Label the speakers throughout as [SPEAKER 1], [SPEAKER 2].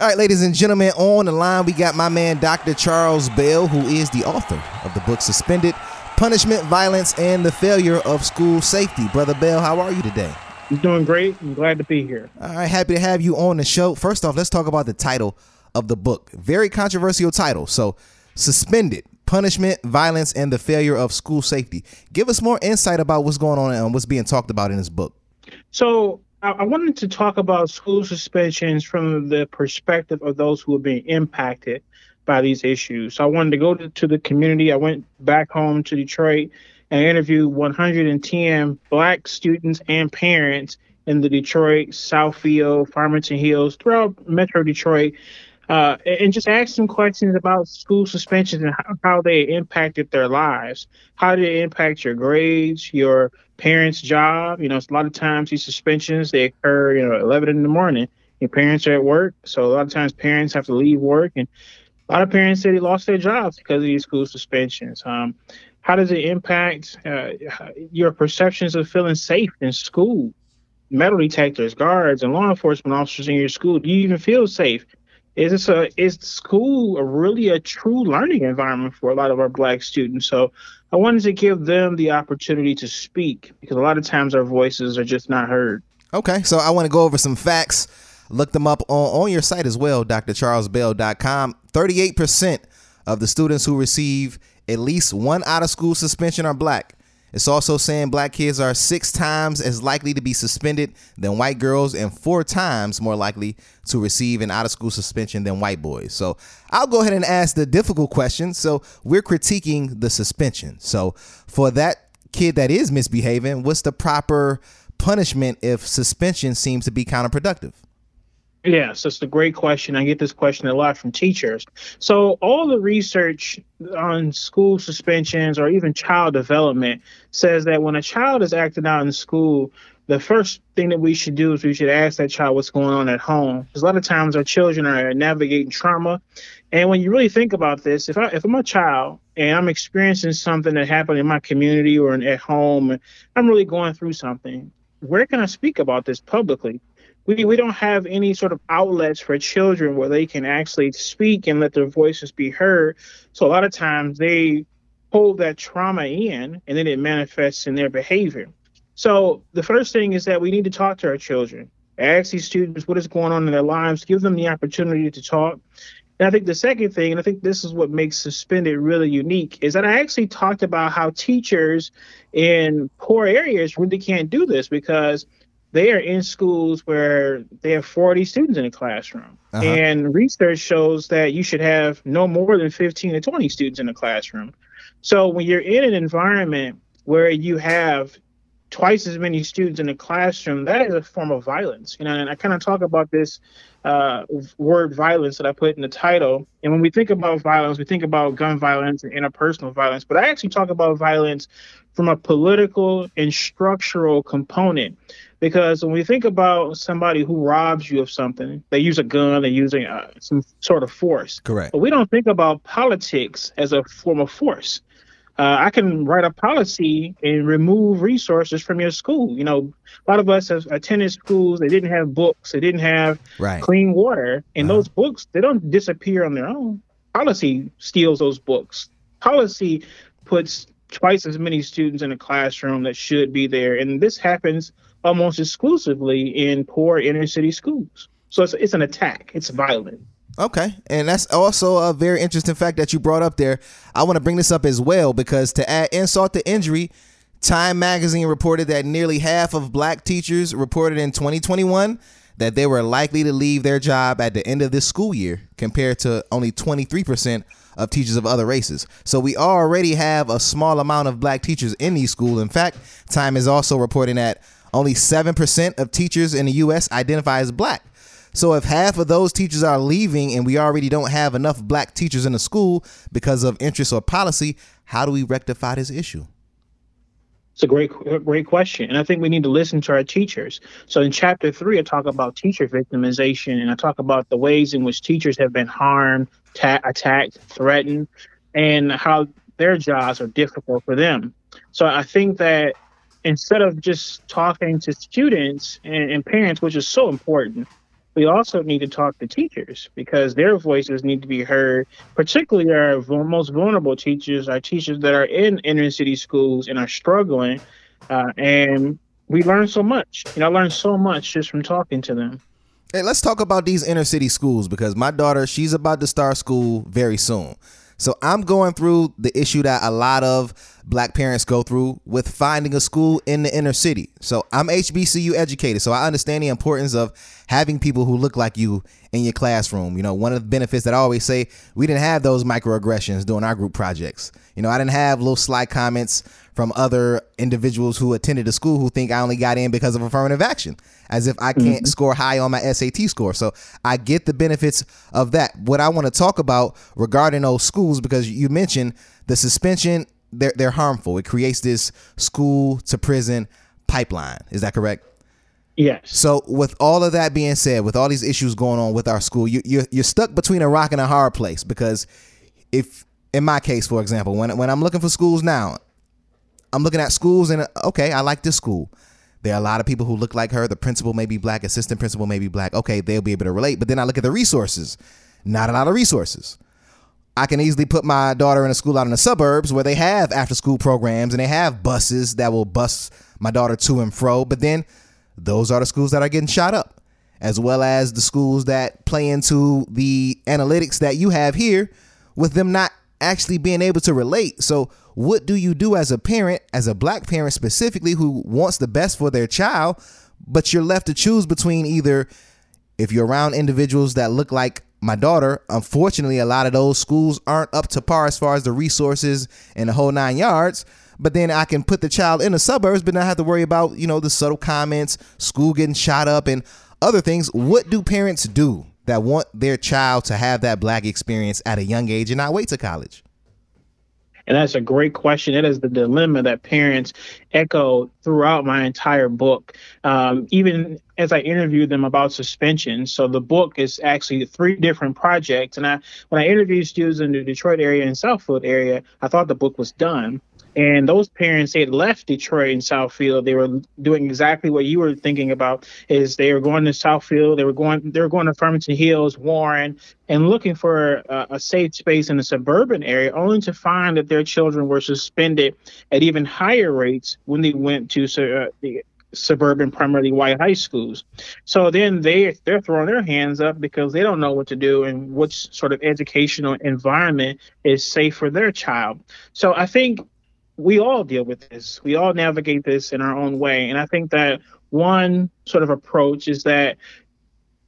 [SPEAKER 1] All right, ladies and gentlemen, on the line we got my man Dr. Charles Bell, who is the author of the book Suspended Punishment, Violence, and the Failure of School Safety. Brother Bell, how are you today?
[SPEAKER 2] I'm doing great. I'm glad to be here.
[SPEAKER 1] All right, happy to have you on the show. First off, let's talk about the title of the book. Very controversial title. So, Suspended Punishment, Violence, and the Failure of School Safety. Give us more insight about what's going on and what's being talked about in this book.
[SPEAKER 2] So, I wanted to talk about school suspensions from the perspective of those who are being impacted by these issues. So I wanted to go to, to the community. I went back home to Detroit and interviewed 110 Black students and parents in the Detroit, Southfield, Farmington Hills, throughout Metro Detroit, uh, and just ask some questions about school suspensions and how, how they impacted their lives. How did it impact your grades, your parents' job? You know, a lot of times these suspensions they occur, you know, 11 in the morning. Your parents are at work, so a lot of times parents have to leave work, and a lot of parents say they lost their jobs because of these school suspensions. Um, how does it impact uh, your perceptions of feeling safe in school? Metal detectors, guards, and law enforcement officers in your school. Do you even feel safe? Is this a is school really a true learning environment for a lot of our black students? So I wanted to give them the opportunity to speak because a lot of times our voices are just not heard.
[SPEAKER 1] Okay, so I want to go over some facts. Look them up on, on your site as well, drcharlesbell.com. 38% of the students who receive at least one out of school suspension are black. It's also saying black kids are six times as likely to be suspended than white girls and four times more likely to receive an out of school suspension than white boys. So I'll go ahead and ask the difficult question. So we're critiquing the suspension. So for that kid that is misbehaving, what's the proper punishment if suspension seems to be counterproductive?
[SPEAKER 2] Yes, that's a great question. I get this question a lot from teachers. So, all the research on school suspensions or even child development says that when a child is acting out in school, the first thing that we should do is we should ask that child what's going on at home. Because a lot of times our children are navigating trauma. And when you really think about this, if, I, if I'm a child and I'm experiencing something that happened in my community or in, at home, I'm really going through something, where can I speak about this publicly? We, we don't have any sort of outlets for children where they can actually speak and let their voices be heard. So a lot of times they hold that trauma in and then it manifests in their behavior. So the first thing is that we need to talk to our children. Ask these students what is going on in their lives, give them the opportunity to talk. And I think the second thing, and I think this is what makes Suspended really unique, is that I actually talked about how teachers in poor areas really can't do this because they are in schools where they have 40 students in a classroom. Uh-huh. And research shows that you should have no more than 15 to 20 students in a classroom. So when you're in an environment where you have twice as many students in a classroom, that is a form of violence. You know, and I kind of talk about this uh, word violence that I put in the title. And when we think about violence, we think about gun violence and interpersonal violence. But I actually talk about violence from a political and structural component. Because when we think about somebody who robs you of something, they use a gun, they're using uh, some sort of force.
[SPEAKER 1] Correct.
[SPEAKER 2] But we don't think about politics as a form of force. Uh, I can write a policy and remove resources from your school. You know, a lot of us have attended schools. They didn't have books. They didn't have
[SPEAKER 1] right.
[SPEAKER 2] clean water, and uh-huh. those books they don't disappear on their own. Policy steals those books. Policy puts twice as many students in a classroom that should be there, and this happens almost exclusively in poor inner city schools. So it's, it's an attack. It's violent.
[SPEAKER 1] Okay. And that's also a very interesting fact that you brought up there. I want to bring this up as well because to add insult to injury, Time magazine reported that nearly half of black teachers reported in 2021 that they were likely to leave their job at the end of this school year compared to only 23% of teachers of other races. So we already have a small amount of black teachers in these schools. In fact, Time is also reporting that only 7% of teachers in the US identify as black. So if half of those teachers are leaving and we already don't have enough black teachers in the school because of interest or policy, how do we rectify this issue?
[SPEAKER 2] It's a great, great question, and I think we need to listen to our teachers. So in chapter three, I talk about teacher victimization, and I talk about the ways in which teachers have been harmed, ta- attacked, threatened, and how their jobs are difficult for them. So I think that instead of just talking to students and, and parents, which is so important, we also need to talk to teachers because their voices need to be heard, particularly our most vulnerable teachers, our teachers that are in inner city schools and are struggling. Uh, and we learn so much. You know, I learned so much just from talking to them.
[SPEAKER 1] Hey, let's talk about these inner city schools because my daughter, she's about to start school very soon. So I'm going through the issue that a lot of black parents go through with finding a school in the inner city. So I'm HBCU educated, so I understand the importance of having people who look like you in your classroom. You know, one of the benefits that I always say, we didn't have those microaggressions during our group projects. You know, I didn't have little sly comments from other individuals who attended the school who think I only got in because of affirmative action, as if I can't mm-hmm. score high on my SAT score. So I get the benefits of that. What I want to talk about regarding those schools, because you mentioned the suspension, they're, they're harmful. It creates this school to prison pipeline. Is that correct?
[SPEAKER 2] Yes.
[SPEAKER 1] So, with all of that being said, with all these issues going on with our school, you, you're you're stuck between a rock and a hard place because if, in my case, for example, when when I'm looking for schools now, I'm looking at schools and okay, I like this school. There are a lot of people who look like her. The principal may be black, assistant principal may be black. Okay, they'll be able to relate. But then I look at the resources. Not a lot of resources. I can easily put my daughter in a school out in the suburbs where they have after school programs and they have buses that will bus my daughter to and fro. But then those are the schools that are getting shot up, as well as the schools that play into the analytics that you have here with them not actually being able to relate. So, what do you do as a parent, as a black parent specifically, who wants the best for their child, but you're left to choose between either if you're around individuals that look like my daughter, unfortunately, a lot of those schools aren't up to par as far as the resources and the whole nine yards. But then I can put the child in the suburbs, but not have to worry about, you know, the subtle comments, school getting shot up, and other things. What do parents do that want their child to have that black experience at a young age and not wait to college?
[SPEAKER 2] And that's a great question. It is the dilemma that parents echo throughout my entire book, um, even as I interviewed them about suspension. So the book is actually three different projects. And I, when I interviewed students in the Detroit area and Southfield area, I thought the book was done. And those parents they had left Detroit and Southfield. They were doing exactly what you were thinking about. Is they were going to Southfield. They were going. They were going to Farmington Hills, Warren, and looking for a, a safe space in a suburban area, only to find that their children were suspended at even higher rates when they went to uh, the suburban primarily white high schools so then they they're throwing their hands up because they don't know what to do and which sort of educational environment is safe for their child so i think we all deal with this. We all navigate this in our own way. And I think that one sort of approach is that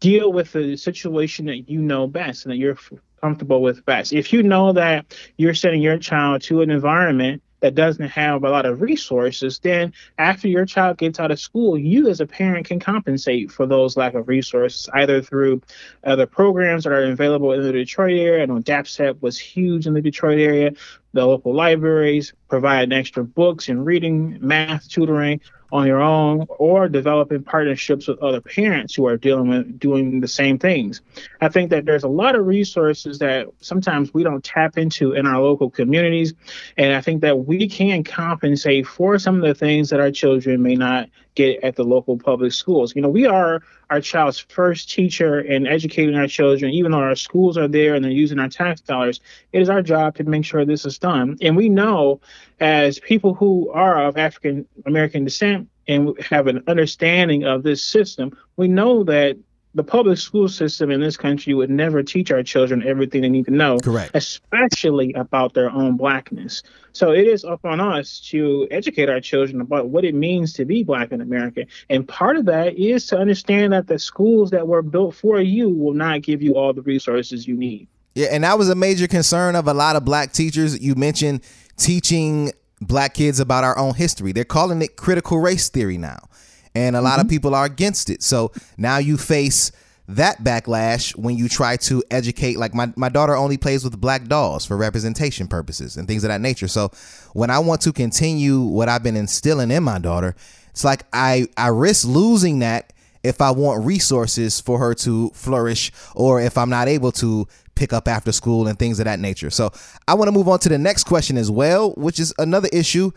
[SPEAKER 2] deal with the situation that you know best and that you're comfortable with best. If you know that you're sending your child to an environment that doesn't have a lot of resources, then after your child gets out of school, you as a parent can compensate for those lack of resources, either through other programs that are available in the Detroit area. I know DAPCEP was huge in the Detroit area. The local libraries provide extra books and reading, math tutoring, on your own or developing partnerships with other parents who are dealing with doing the same things. I think that there's a lot of resources that sometimes we don't tap into in our local communities. And I think that we can compensate for some of the things that our children may not get at the local public schools. You know, we are our child's first teacher in educating our children, even though our schools are there and they're using our tax dollars. It is our job to make sure this is done. And we know as people who are of African American descent and have an understanding of this system, we know that the public school system in this country would never teach our children everything they need to know,
[SPEAKER 1] correct,
[SPEAKER 2] especially about their own blackness. So it is up on us to educate our children about what it means to be black in America. And part of that is to understand that the schools that were built for you will not give you all the resources you need.
[SPEAKER 1] Yeah, and that was a major concern of a lot of black teachers. You mentioned teaching black kids about our own history. They're calling it critical race theory now and a lot mm-hmm. of people are against it. So now you face that backlash when you try to educate like my, my daughter only plays with black dolls for representation purposes and things of that nature so when i want to continue what i've been instilling in my daughter it's like i i risk losing that if i want resources for her to flourish or if i'm not able to pick up after school and things of that nature so i want to move on to the next question as well which is another issue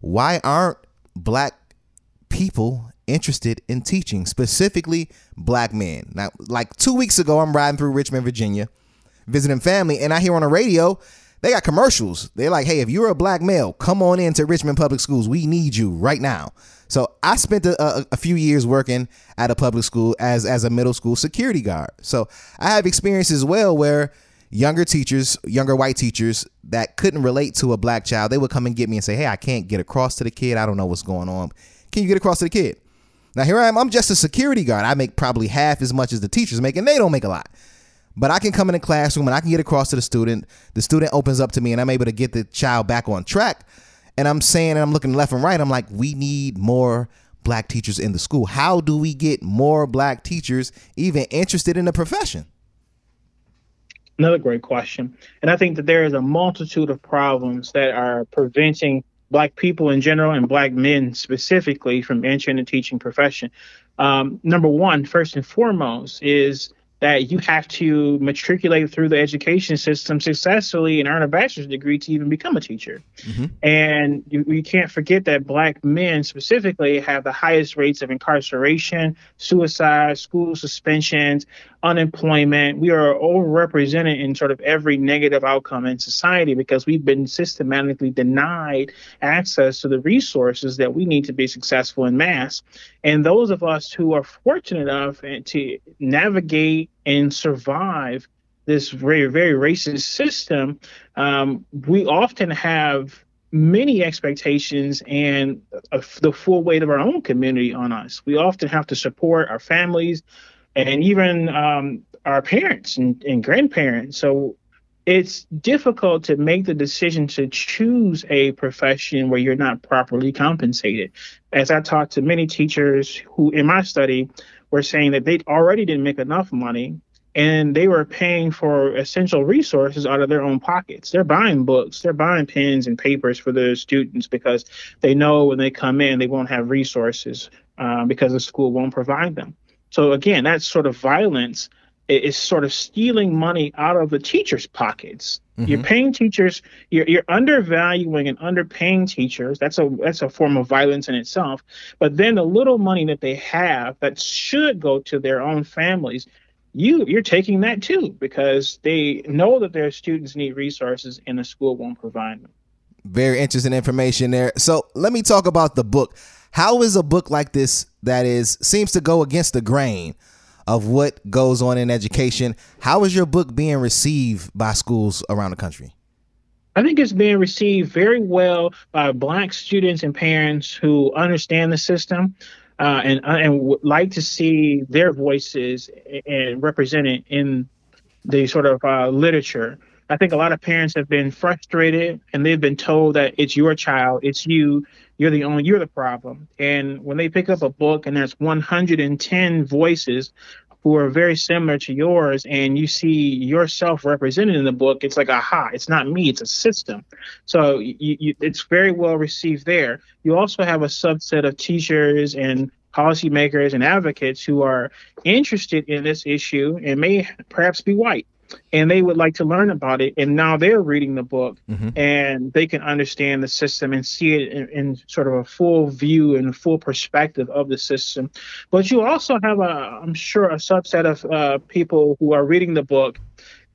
[SPEAKER 1] why aren't black people interested in teaching, specifically black men. Now, like two weeks ago, I'm riding through Richmond, Virginia, visiting family, and I hear on the radio, they got commercials. They're like, hey, if you're a black male, come on into Richmond Public Schools. We need you right now. So I spent a, a, a, few years working at a public school as as a middle school security guard. So I have experience as well where younger teachers, younger white teachers that couldn't relate to a black child, they would come and get me and say, "Hey, I can't get across to the kid. I don't know what's going on. Can you get across to the kid?" Now here I am. I'm just a security guard. I make probably half as much as the teachers make, and they don't make a lot. But I can come in the classroom and I can get across to the student. The student opens up to me, and I'm able to get the child back on track and I'm saying, and I'm looking left and right, I'm like, we need more black teachers in the school. How do we get more black teachers even interested in the profession?
[SPEAKER 2] Another great question. And I think that there is a multitude of problems that are preventing black people in general and black men specifically from entering the teaching profession. Um, number one, first and foremost, is that you have to matriculate through the education system successfully and earn a bachelor's degree to even become a teacher. Mm-hmm. And you, you can't forget that black men specifically have the highest rates of incarceration, suicide, school suspensions, unemployment. We are overrepresented in sort of every negative outcome in society because we've been systematically denied access to the resources that we need to be successful in mass. And those of us who are fortunate enough to navigate and survive this very, very racist system, um, we often have many expectations and uh, the full weight of our own community on us. We often have to support our families, and even um, our parents and, and grandparents. So it's difficult to make the decision to choose a profession where you're not properly compensated. As I talked to many teachers who, in my study, were saying that they already didn't make enough money and they were paying for essential resources out of their own pockets. They're buying books, they're buying pens and papers for their students because they know when they come in, they won't have resources uh, because the school won't provide them. So again, that sort of violence is sort of stealing money out of the teachers' pockets. Mm-hmm. You're paying teachers, you're, you're undervaluing and underpaying teachers. That's a that's a form of violence in itself. But then the little money that they have that should go to their own families, you you're taking that too because they know that their students need resources and the school won't provide them.
[SPEAKER 1] Very interesting information there. So let me talk about the book. How is a book like this that is seems to go against the grain of what goes on in education? How is your book being received by schools around the country?
[SPEAKER 2] I think it's being received very well by black students and parents who understand the system uh, and uh, and would like to see their voices and represented in the sort of uh, literature. I think a lot of parents have been frustrated and they've been told that it's your child, it's you, you're the only, you're the problem. And when they pick up a book and there's 110 voices who are very similar to yours and you see yourself represented in the book, it's like, aha, it's not me, it's a system. So you, you, it's very well received there. You also have a subset of teachers and policymakers and advocates who are interested in this issue and may perhaps be white and they would like to learn about it. And now they're reading the book mm-hmm. and they can understand the system and see it in, in, sort of a full view and full perspective of the system. But you also have, a, I'm sure, a subset of uh, people who are reading the book.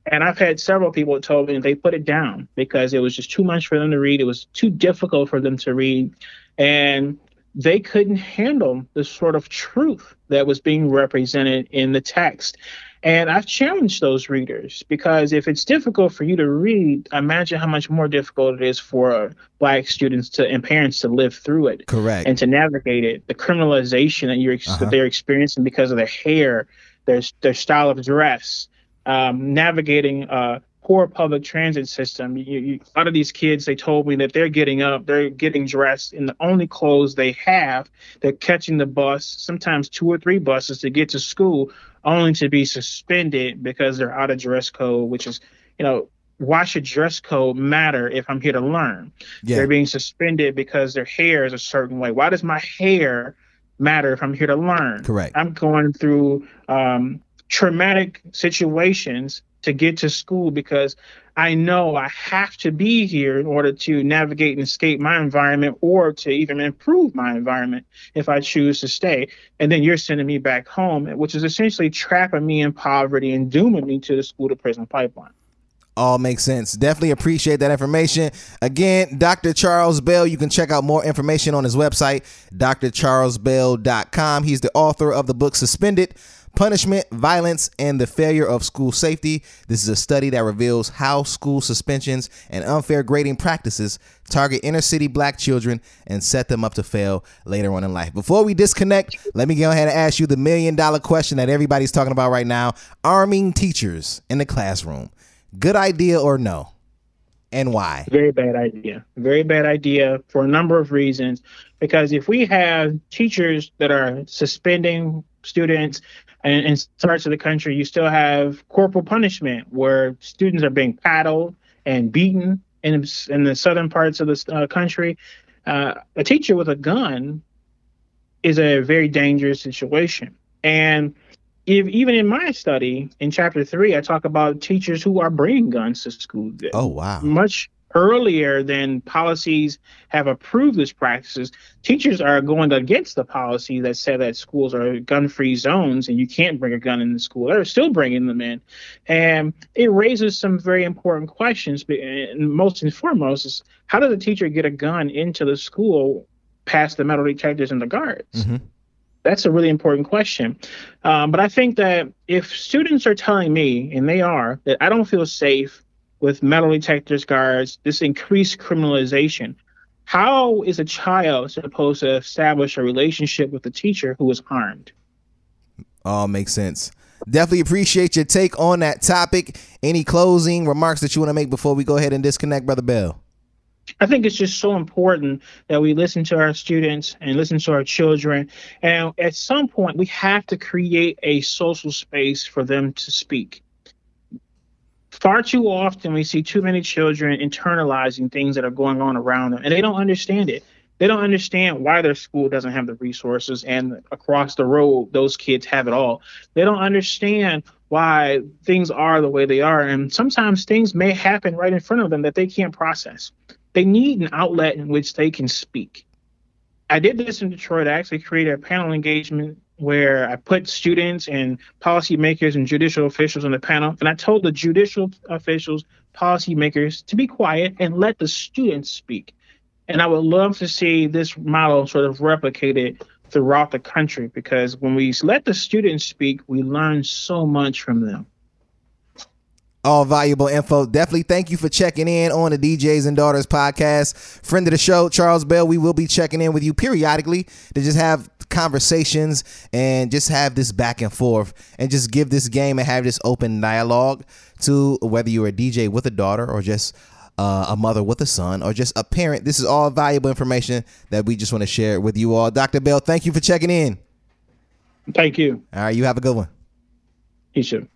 [SPEAKER 2] And I've had several people told me they put it down because it was just too much for them to read. It was too difficult for them to read. And they couldn't handle the sort of truth that was being represented in the text. And I've challenged those readers because if it's difficult for you to read, imagine how much more difficult it is for black students to and parents to live through it.
[SPEAKER 1] Correct.
[SPEAKER 2] And to navigate it, the criminalization that you're uh-huh. that they're experiencing because of their hair, their their style of dress, um, navigating uh, poor public transit system. You, you, a lot of these kids, they told me that they're getting up, they're getting dressed in the only clothes they have. They're catching the bus, sometimes two or three buses to get to school only to be suspended because they're out of dress code, which is, you know, why should dress code matter if I'm here to learn? Yeah. They're being suspended because their hair is a certain way. Why does my hair matter if I'm here to learn?
[SPEAKER 1] Correct.
[SPEAKER 2] I'm going through um, traumatic situations to get to school because I know I have to be here in order to navigate and escape my environment or to even improve my environment if I choose to stay. And then you're sending me back home, which is essentially trapping me in poverty and dooming me to the school to prison pipeline
[SPEAKER 1] all makes sense. Definitely appreciate that information. Again, Dr. Charles Bell, you can check out more information on his website, drcharlesbell.com. He's the author of the book Suspended Punishment, Violence, and the Failure of School Safety. This is a study that reveals how school suspensions and unfair grading practices target inner city black children and set them up to fail later on in life. Before we disconnect, let me go ahead and ask you the million dollar question that everybody's talking about right now arming teachers in the classroom. Good idea or no? And why?
[SPEAKER 2] Very bad idea. Very bad idea for a number of reasons. Because if we have teachers that are suspending students and in parts of the country, you still have corporal punishment where students are being paddled and beaten in, in the southern parts of the uh, country. Uh, a teacher with a gun is a very dangerous situation. And if, even in my study in chapter three, I talk about teachers who are bringing guns to school.
[SPEAKER 1] Oh wow!
[SPEAKER 2] Much earlier than policies have approved these practices, teachers are going against the policy that said that schools are gun-free zones and you can't bring a gun in the school. They're still bringing them in, and it raises some very important questions. And most and foremost is how does a teacher get a gun into the school past the metal detectors and the guards? Mm-hmm that's a really important question. Um, but I think that if students are telling me, and they are, that I don't feel safe with metal detectors, guards, this increased criminalization, how is a child supposed to establish a relationship with a teacher who is armed?
[SPEAKER 1] All makes sense. Definitely appreciate your take on that topic. Any closing remarks that you want to make before we go ahead and disconnect, Brother Bell?
[SPEAKER 2] I think it's just so important that we listen to our students and listen to our children. And at some point, we have to create a social space for them to speak. Far too often, we see too many children internalizing things that are going on around them, and they don't understand it. They don't understand why their school doesn't have the resources, and across the road, those kids have it all. They don't understand why things are the way they are, and sometimes things may happen right in front of them that they can't process they need an outlet in which they can speak. I did this in Detroit. I actually created a panel engagement where I put students and policymakers and judicial officials on the panel, and I told the judicial officials, policymakers to be quiet and let the students speak. And I would love to see this model sort of replicated throughout the country because when we let the students speak, we learn so much from them
[SPEAKER 1] all valuable info. Definitely thank you for checking in on the DJ'z and Daughterz podcast. Friend of the show, Charles Bell. We will be checking in with you periodically to just have conversations and just have this back and forth and just give this game and have this open dialogue to whether you're a DJ with a daughter or just uh, a mother with a son or just a parent. This is all valuable information that we just want to share with you all. Dr. Bell, thank you for checking in.
[SPEAKER 2] Thank you.
[SPEAKER 1] All right, you have a good one.
[SPEAKER 2] You too.